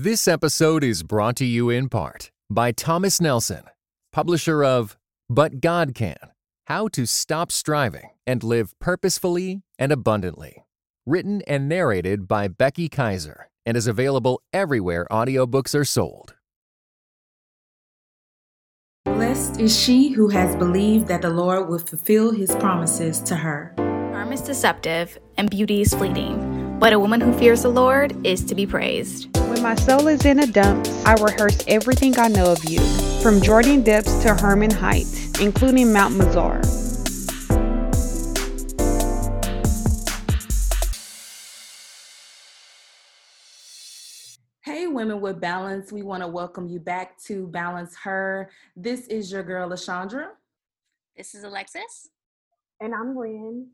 This episode is brought to you in part by Thomas Nelson, publisher of But God Can How to Stop Striving and Live Purposefully and Abundantly. Written and narrated by Becky Kiser and is available everywhere audiobooks are sold. Blessed is she who has believed that the Lord will fulfill his promises to her. Charm is deceptive and beauty is fleeting, but a woman who fears the Lord is to be praised. When my soul is in a dump, I rehearse everything I know of you, from Jordan Depths to Hermon Heights, including Mount Mizar. Hey, Women with Balance, we want to welcome you back to Balance Her. This is your girl, Lashandra. This is Alexis. And I'm Lynn.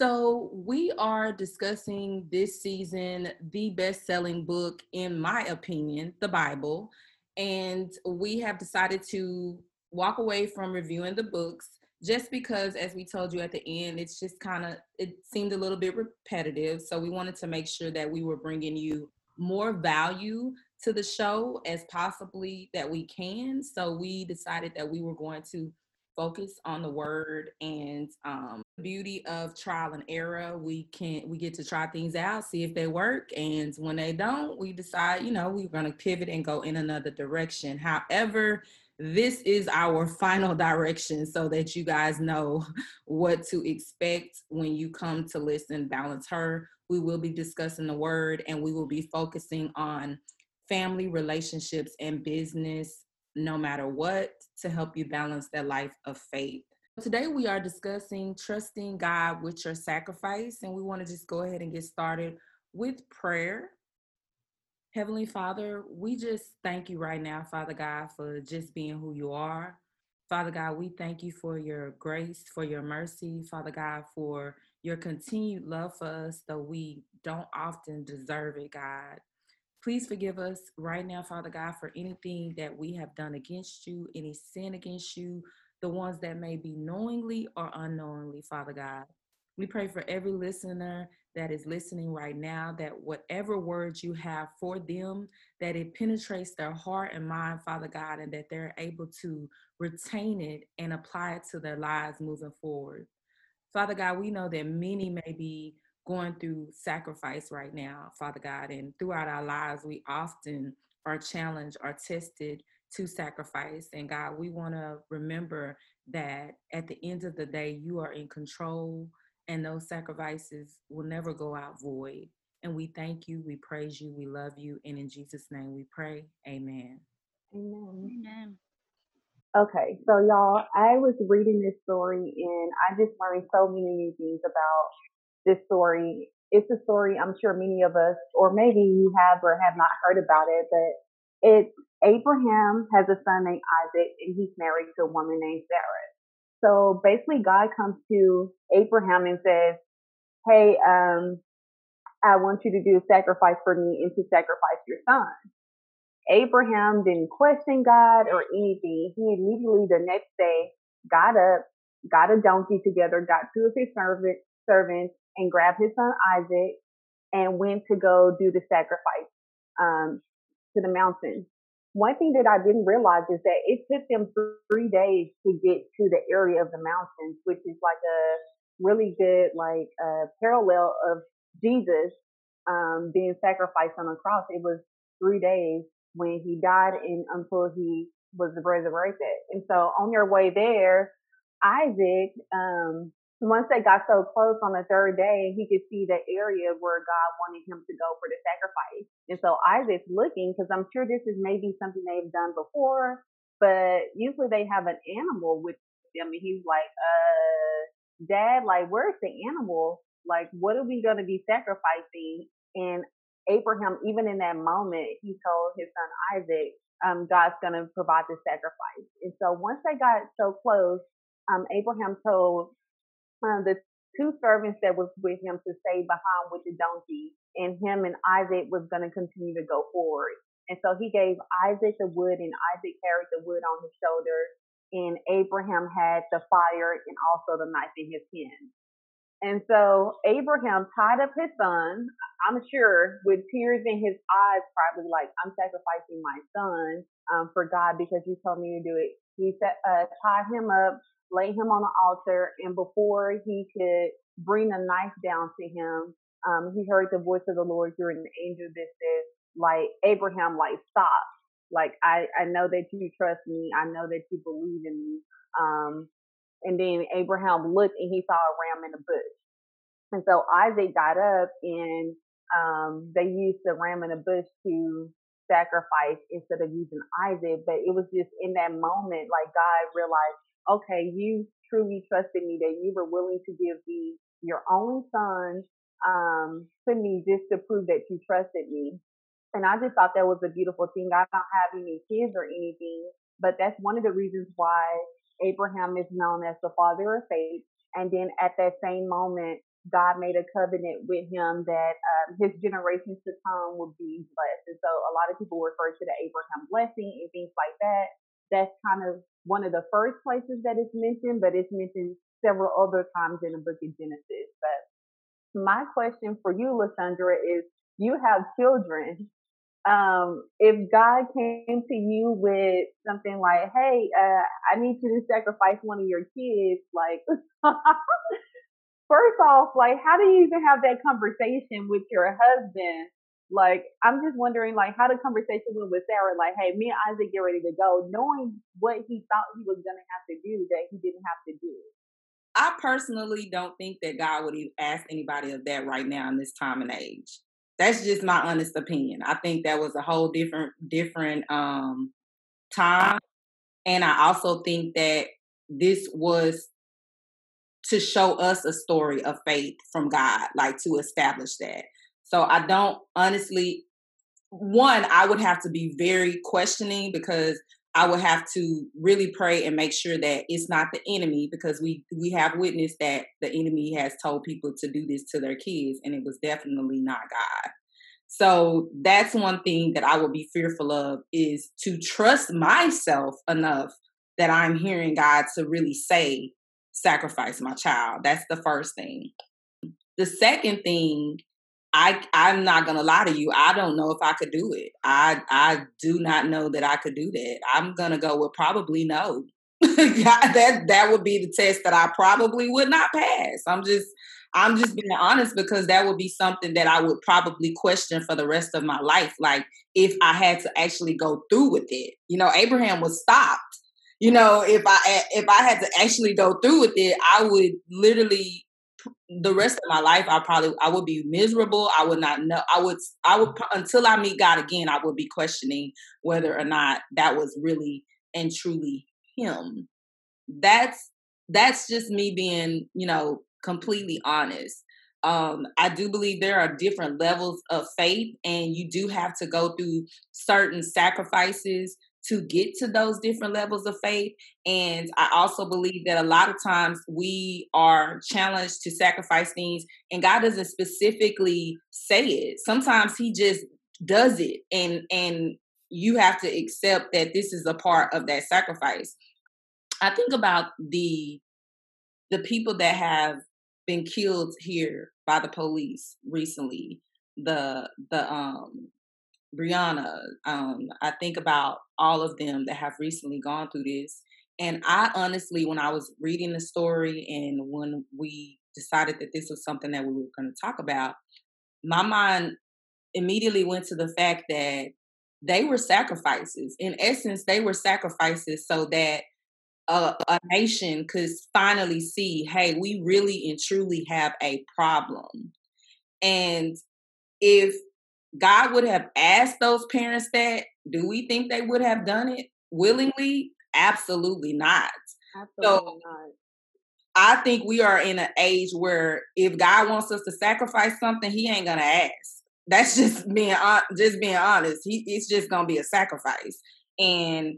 So, we are discussing this season the best selling book, in my opinion, the Bible. And we have decided to walk away from reviewing the books just because, as we told you at the end, it's just kind of, it seemed a little bit repetitive. So, we wanted to make sure that we were bringing you more value to the show as possibly that we can. So, we decided that we were going to focus on the word and um, beauty of trial and error. We can we get to try things out, see if they work, and when they don't, we decide you know we're going to pivot and go in another direction. However, this is our final direction so that you guys know what to expect when you come to listen balance her we will be discussing the word and we will be focusing on family relationships and business no matter what to help you balance that life of faith. Today, we are discussing trusting God with your sacrifice, and we want to just go ahead and get started with prayer. Heavenly Father, we just thank you right now, Father God, for just being who you are. Father God, we thank you for your grace, for your mercy, Father God, for your continued love for us, though we don't often deserve it, God. Please forgive us right now, Father God, for anything that we have done against you, any sin against you, the ones that may be knowingly or unknowingly, Father God. We pray for every listener that is listening right now that whatever words you have for them, that it penetrates their heart and mind, Father God, and that they're able to retain it and apply it to their lives moving forward. Father God, we know that many may be going through sacrifice right now, Father God. And throughout our lives, we often are challenged are tested to sacrifice. And God, we want to remember that at the end of the day, you are in control and those sacrifices will never go out void. And we thank you, we praise you, we love you. And in Jesus' name we pray. Amen. Amen. Amen. Okay, so y'all, I was reading this story and I just learned so many new things about this story. It's a story I'm sure many of us, or maybe you have or have not heard about it, but it's Abraham has a son named Isaac and he's married to a woman named Sarah. So basically God comes to Abraham and says, Hey, um, I want you to do a sacrifice for me and to sacrifice your son. Abraham didn't question God or anything. He immediately the next day got up, got a donkey together, got two of his servant, servants, and grabbed his son Isaac and went to go do the sacrifice um, to the mountain. One thing that I didn't realize is that it took them three days to get to the area of the mountains, which is like a really good like uh, parallel of Jesus um, being sacrificed on the cross. It was three days when he died and until he was resurrected. And so on their way there, Isaac um, once they got so close on the third day, he could see the area where God wanted him to go for the sacrifice. And so Isaac's looking because I'm sure this is maybe something they've done before, but usually they have an animal with them. And he's like, uh, dad, like, where's the animal? Like, what are we going to be sacrificing? And Abraham, even in that moment, he told his son Isaac, um, God's going to provide the sacrifice. And so once they got so close, um, Abraham told um, the two servants that was with him to stay behind with the donkey, and him and Isaac was going to continue to go forward. And so he gave Isaac the wood, and Isaac carried the wood on his shoulder, and Abraham had the fire and also the knife in his hand. And so Abraham tied up his son, I'm sure, with tears in his eyes, probably like, I'm sacrificing my son um, for God because you told me to do it. He set, uh, tied him up, laid him on the altar, and before he could bring a knife down to him, um, he heard the voice of the Lord through an angel that says, like, Abraham, like, stop. Like, I, I know that you trust me. I know that you believe in me. Um, and then Abraham looked and he saw a ram in a bush. And so Isaac got up and um, they used the ram in a bush to sacrifice instead of using Isaac. But it was just in that moment, like God realized, okay, you truly trusted me that you were willing to give me your only son um, to me just to prove that you trusted me. And I just thought that was a beautiful thing. I don't have any kids or anything, but that's one of the reasons why Abraham is known as the father of faith. And then at that same moment, God made a covenant with him that um, his generations to come would be blessed. And so a lot of people refer to the Abraham blessing and things like that. That's kind of one of the first places that it's mentioned, but it's mentioned several other times in the book of Genesis. But my question for you, Lashandra, is you have children um, if God came to you with something like, "Hey, uh, I need you to sacrifice one of your kids," like, first off, like, how do you even have that conversation with your husband? Like, I'm just wondering, like, how the conversation went with Sarah. Like, hey, me and Isaac get ready to go, knowing what he thought he was gonna have to do that he didn't have to do. I personally don't think that God would ask anybody of that right now in this time and age that's just my honest opinion. I think that was a whole different different um time. And I also think that this was to show us a story of faith from God, like to establish that. So I don't honestly one, I would have to be very questioning because I would have to really pray and make sure that it's not the enemy because we we have witnessed that the enemy has told people to do this to their kids and it was definitely not God. So that's one thing that I would be fearful of is to trust myself enough that I'm hearing God to really say sacrifice my child. That's the first thing. The second thing I I'm not gonna lie to you. I don't know if I could do it. I I do not know that I could do that. I'm gonna go with probably no. that that would be the test that I probably would not pass. I'm just I'm just being honest because that would be something that I would probably question for the rest of my life. Like if I had to actually go through with it. You know, Abraham was stopped. You know, if I if I had to actually go through with it, I would literally the rest of my life i probably i would be miserable. I would not know i would i would until i meet god again i would be questioning whether or not that was really and truly him. That's that's just me being you know completely honest. Um, I do believe there are different levels of faith, and you do have to go through certain sacrifices to get to those different levels of faith. And I also believe that a lot of times we are challenged to sacrifice things, and God doesn't specifically say it. Sometimes He just does it, and and you have to accept that this is a part of that sacrifice. I think about the the people that have been killed here by the police recently. The the um Breonna. Um, I think about all of them that have recently gone through this. And I honestly, when I was reading the story and when we decided that this was something that we were going to talk about, my mind immediately went to the fact that they were sacrifices. In essence, they were sacrifices so that a, a nation could finally see, hey, we really and truly have a problem. And if God would have asked those parents that, do we think they would have done it willingly? Absolutely not. Absolutely so, not. I think we are in an age where if God wants us to sacrifice something, He ain't gonna ask. That's just being just being honest. He it's just gonna be a sacrifice. And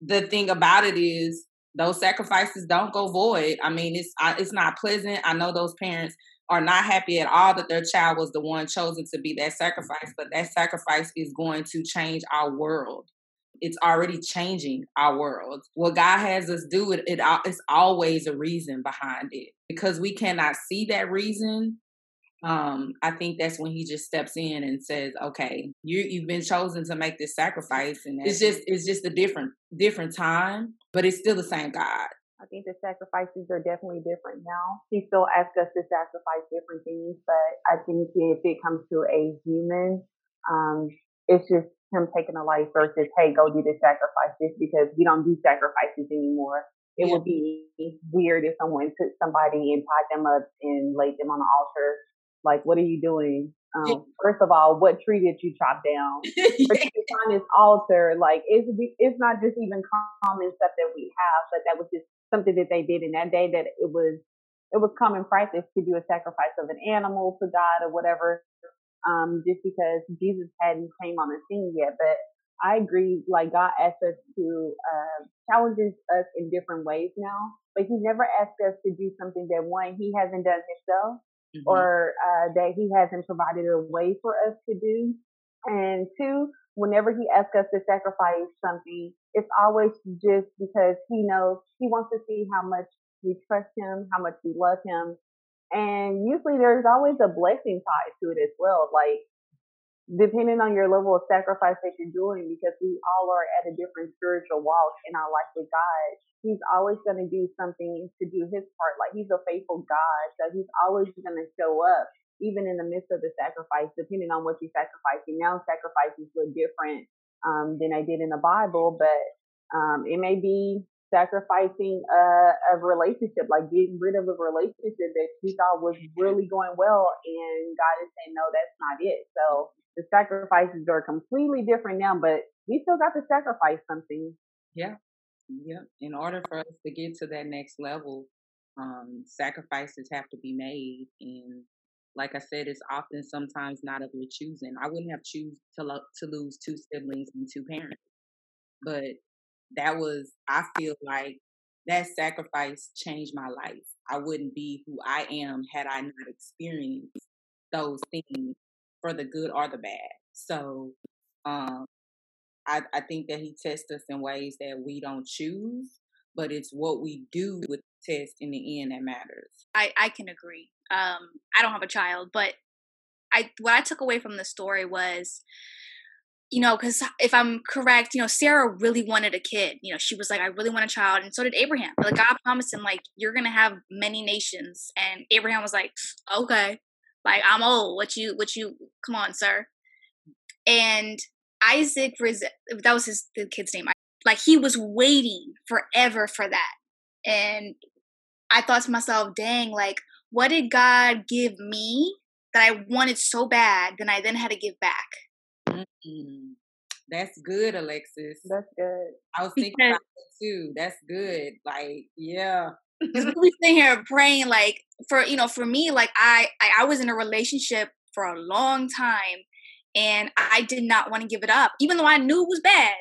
the thing about it is, those sacrifices don't go void. I mean, it's it's not pleasant. I know those parents are not happy at all that their child was the one chosen to be that sacrifice, but that sacrifice is going to change our world. it's already changing our world. What God has us do, it, it it's always a reason behind it. Because we cannot see that reason, um, I think that's when he just steps in and says, "Okay, you you've been chosen to make this sacrifice, and it's just it's just a different different time, but it's still the same God." I think the sacrifices are definitely different now. He still asks us to sacrifice different things, but I think if it comes to a human, um, it's just him taking a life versus, hey, go do the sacrifices because we don't do sacrifices anymore. It yeah. would be weird if someone took somebody and tied them up and laid them on the altar. Like, what are you doing? Um, first of all, what tree did you chop down? on this altar, like it's it's not just even common stuff that we have, but that was just something that they did in that day. That it was it was common practice to do a sacrifice of an animal to God or whatever um, just because Jesus hadn't came on the scene yet. But I agree, like God asks us to uh, challenges us in different ways now, but He never asked us to do something that one He hasn't done Himself, mm-hmm. or uh, that He hasn't provided a way for us to do. And two, whenever He asks us to sacrifice something, it's always just because He knows He wants to see how much we trust Him, how much we love Him, and usually there's always a blessing tied to it as well. Like, depending on your level of sacrifice that you're doing, because we all are at a different spiritual walk in our life with God, He's always going to do something to do His part. Like, He's a faithful God. So He's always going to show up, even in the midst of the sacrifice, depending on what you're sacrificing. Now, sacrifices look different um, than they did in the Bible, but um, it may be sacrificing a, a relationship, like getting rid of a relationship that you thought was really going well, and God is saying, no, that's not it. So the sacrifices are completely different now, but we still got to sacrifice something. Yeah, yeah. In order for us to get to that next level, um, sacrifices have to be made, and like I said, it's often sometimes not of your choosing. I wouldn't have choose to lo- to lose two siblings and two parents, but that was I feel like that sacrifice changed my life. I wouldn't be who I am had I not experienced those things for the good or the bad. So um I, I think that he tests us in ways that we don't choose, but it's what we do with the test in the end that matters. I, I can agree. Um, I don't have a child, but I what I took away from the story was you know, because if I'm correct, you know, Sarah really wanted a kid. You know, she was like, I really want a child, and so did Abraham. But like God promised him, like, you're gonna have many nations, and Abraham was like, okay, like I'm old. What you, what you? Come on, sir. And Isaac, that was his the kid's name. Like he was waiting forever for that, and I thought to myself, dang, like, what did God give me that I wanted so bad, then I then had to give back? Mm-hmm. That's good, Alexis. That's good. I was thinking about it too. That's good. Like, yeah. Because we sitting here praying, like for you know, for me, like I, I I was in a relationship for a long time, and I did not want to give it up, even though I knew it was bad.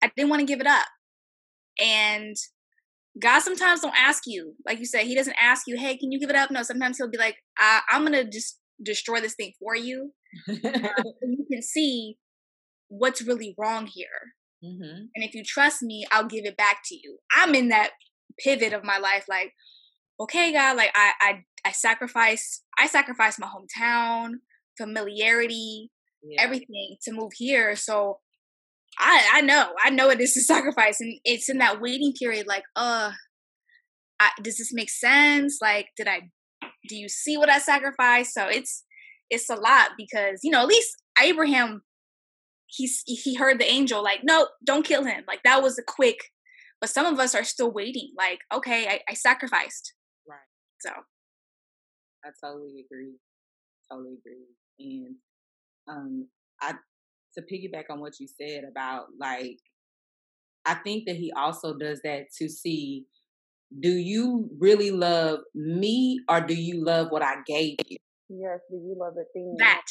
I didn't want to give it up, and God sometimes don't ask you, like you said, He doesn't ask you, "Hey, can you give it up?" No, sometimes He'll be like, I, "I'm gonna just destroy this thing for you, uh, you can see what's really wrong here. Mm-hmm. And if you trust me, I'll give it back to you. I'm in that pivot of my life, like, okay, God, like I I I sacrifice I sacrifice my hometown, familiarity, yeah. everything to move here. So I I know I know it is a sacrifice, and it's in that waiting period. Like, uh, I, does this make sense? Like, did I? Do you see what I sacrificed? So it's it's a lot because you know at least Abraham he's he heard the angel like no don't kill him like that was a quick but some of us are still waiting like okay I, I sacrificed right so I totally agree totally agree and um I to piggyback on what you said about like I think that he also does that to see do you really love me or do you love what I gave you? Yes, do you love the thing? That.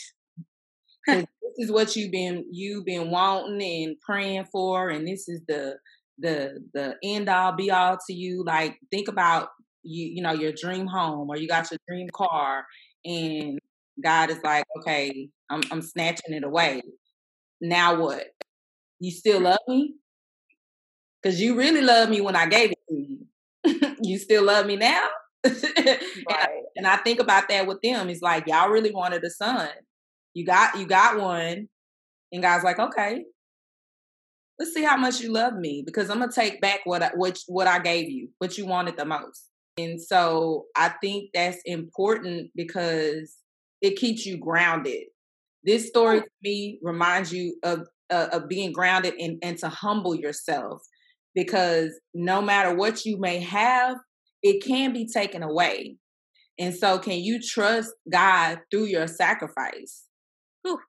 this is what you've been you've been wanting and praying for, and this is the the the end all be all to you. Like think about you you know your dream home or you got your dream car, and God is like, okay, I'm I'm snatching it away. Now what? You still love me? Because you really love me when I gave it to you. you still love me now? right. and I think about that with them. It's like y'all really wanted a son. You got you got one, and God's like, okay, let's see how much you love me because I'm gonna take back what I, what what I gave you, what you wanted the most. And so I think that's important because it keeps you grounded. This story to me reminds you of uh, of being grounded and, and to humble yourself because no matter what you may have, it can be taken away. And so, can you trust God through your sacrifice? Whew.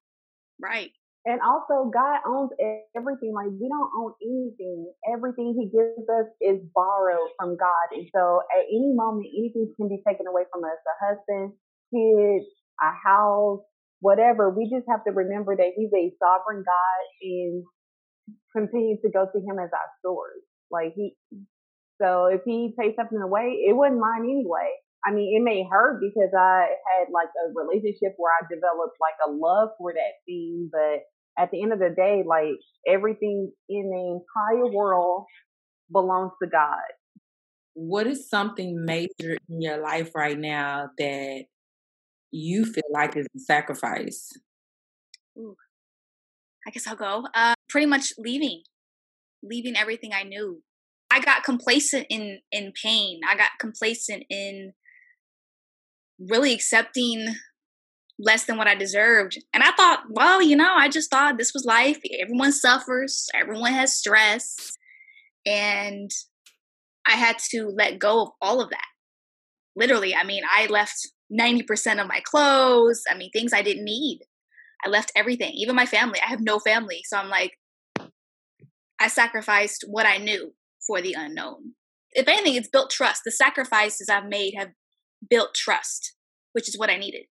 Right. And also, God owns everything. Like, we don't own anything. Everything He gives us is borrowed from God. And so, at any moment, anything can be taken away from us a husband, kids, a house, whatever. We just have to remember that He's a sovereign God and continue to go to Him as our source. Like, He, so if He takes something away, it wasn't mine anyway. I mean, it may hurt because I had like a relationship where I developed like a love for that thing, but at the end of the day, like everything in the entire world belongs to God. What is something major in your life right now that you feel like is a sacrifice? Ooh. I guess I'll go. Uh, pretty much leaving, leaving everything I knew. I got complacent in in pain. I got complacent in really accepting less than what I deserved. And I thought, well, you know, I just thought this was life. Everyone suffers, everyone has stress. And I had to let go of all of that. Literally, I mean, I left 90% of my clothes, I mean, things I didn't need. I left everything, even my family. I have no family. So I'm like, I sacrificed what I knew for the unknown. If anything, it's built trust. The sacrifices I've made have built trust, which is what I needed.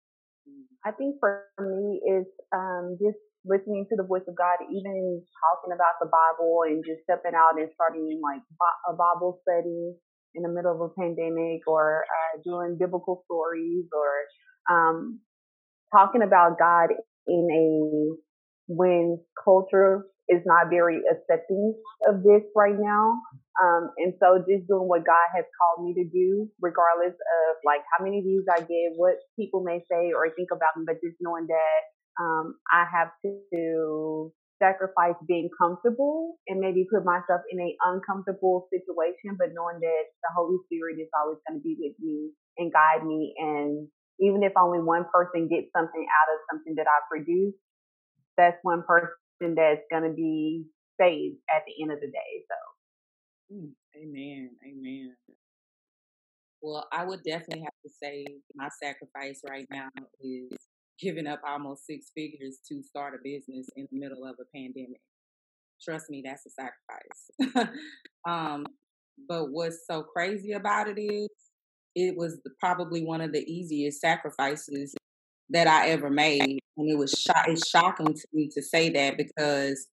I think for me is um, just listening to the voice of God, even talking about the Bible and just stepping out and starting like a Bible study in the middle of a pandemic or uh, doing biblical stories or um, talking about God in a when culture is not very accepting of this right now. Um, and so just doing what God has called me to do, regardless of like how many views I get, what people may say or think about me, but just knowing that um, I have to sacrifice being comfortable and maybe put myself in an uncomfortable situation, but knowing that the Holy Spirit is always going to be with me and guide me. And even if only one person gets something out of something that I produce, that's one person that's going to be saved at the end of the day. So, mm, amen, amen. Well, I would definitely have to say my sacrifice right now is giving up almost six figures to start a business in the middle of a pandemic. Trust me, that's a sacrifice. um, but what's so crazy about it is it was probably one of the easiest sacrifices that I ever made. And it was it's shocking to me to say that because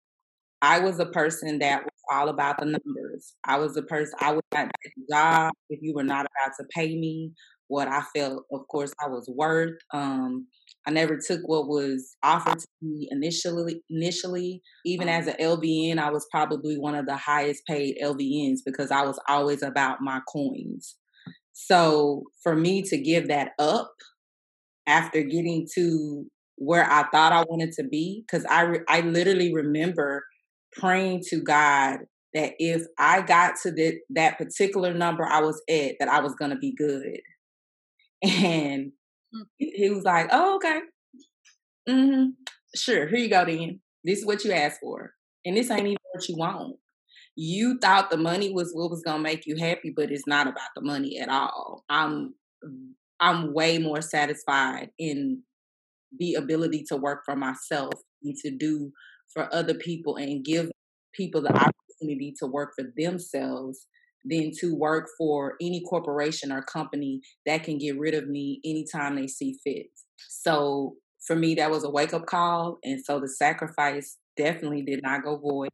I was a person that was all about the numbers. I was a person I would not take a job if you were not about to pay me what I felt, of course, I was worth. Um, I never took what was offered to me initially. Initially, even as an LVN, I was probably one of the highest paid LVNs because I was always about my coins. So for me to give that up after getting to where I thought I wanted to be because I re- I literally remember praying to God that if I got to the, that particular number I was at, that I was going to be good. And mm. he was like, "Oh, okay, mm-hmm. sure. Here you go. Then this is what you asked for, and this ain't even what you want. You thought the money was what was gonna make you happy, but it's not about the money at all. I'm I'm way more satisfied in the ability to work for myself and to do for other people and give people the opportunity to work for themselves than to work for any corporation or company that can get rid of me anytime they see fit. So for me, that was a wake up call. And so the sacrifice definitely did not go void.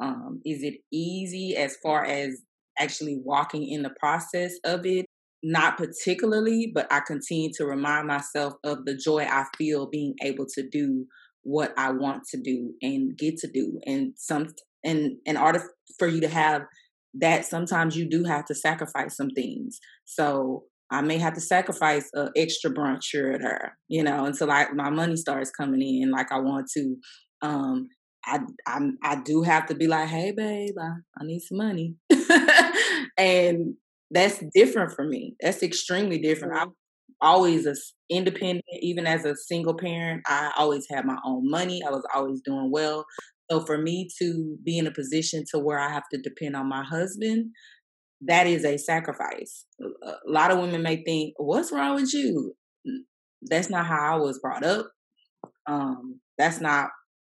Um, is it easy as far as actually walking in the process of it? Not particularly, but I continue to remind myself of the joy I feel being able to do what I want to do and get to do. And some and in order for you to have that, sometimes you do have to sacrifice some things. So I may have to sacrifice an extra brunch here or there, you know, until I my money starts coming in like I want to. Um, I I I do have to be like, hey babe, I, I need some money. and that's different for me. That's extremely different. I'm always a independent, even as a single parent. I always had my own money. I was always doing well. So for me to be in a position to where I have to depend on my husband, that is a sacrifice. A lot of women may think, "What's wrong with you?" That's not how I was brought up. Um, that's not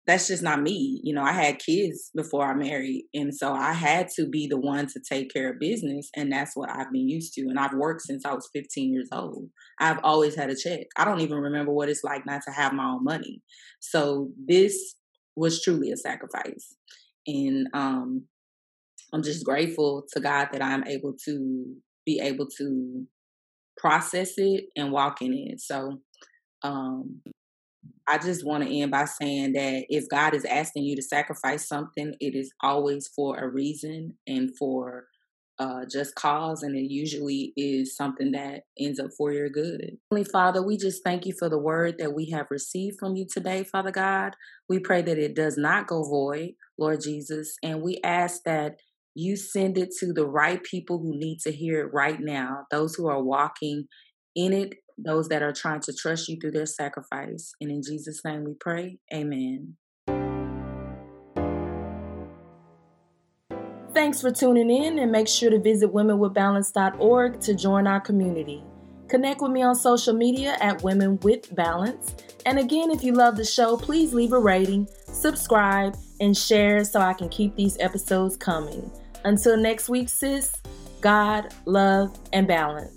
that's just not me. You know, I had kids before I married. And so I had to be the one to take care of business. And that's what I've been used to. And I've worked since I was 15 years old. I've always had a check. I don't even remember what it's like not to have my own money. So this was truly a sacrifice. And um, I'm just grateful to God that I'm able to be able to process it and walk in it. So um, I just want to end by saying that if God is asking you to sacrifice something, it is always for a reason and for uh, just cause, and it usually is something that ends up for your good. Heavenly Father, we just thank you for the word that we have received from you today, Father God. We pray that it does not go void, Lord Jesus, and we ask that you send it to the right people who need to hear it right now, those who are walking in it those that are trying to trust you through their sacrifice. And in Jesus' name we pray. Amen. Thanks for tuning in and make sure to visit womenwithbalance.org to join our community. Connect with me on social media at Women with Balance. And again, if you love the show, please leave a rating, subscribe, and share so I can keep these episodes coming. Until next week, sis, God, love, and balance.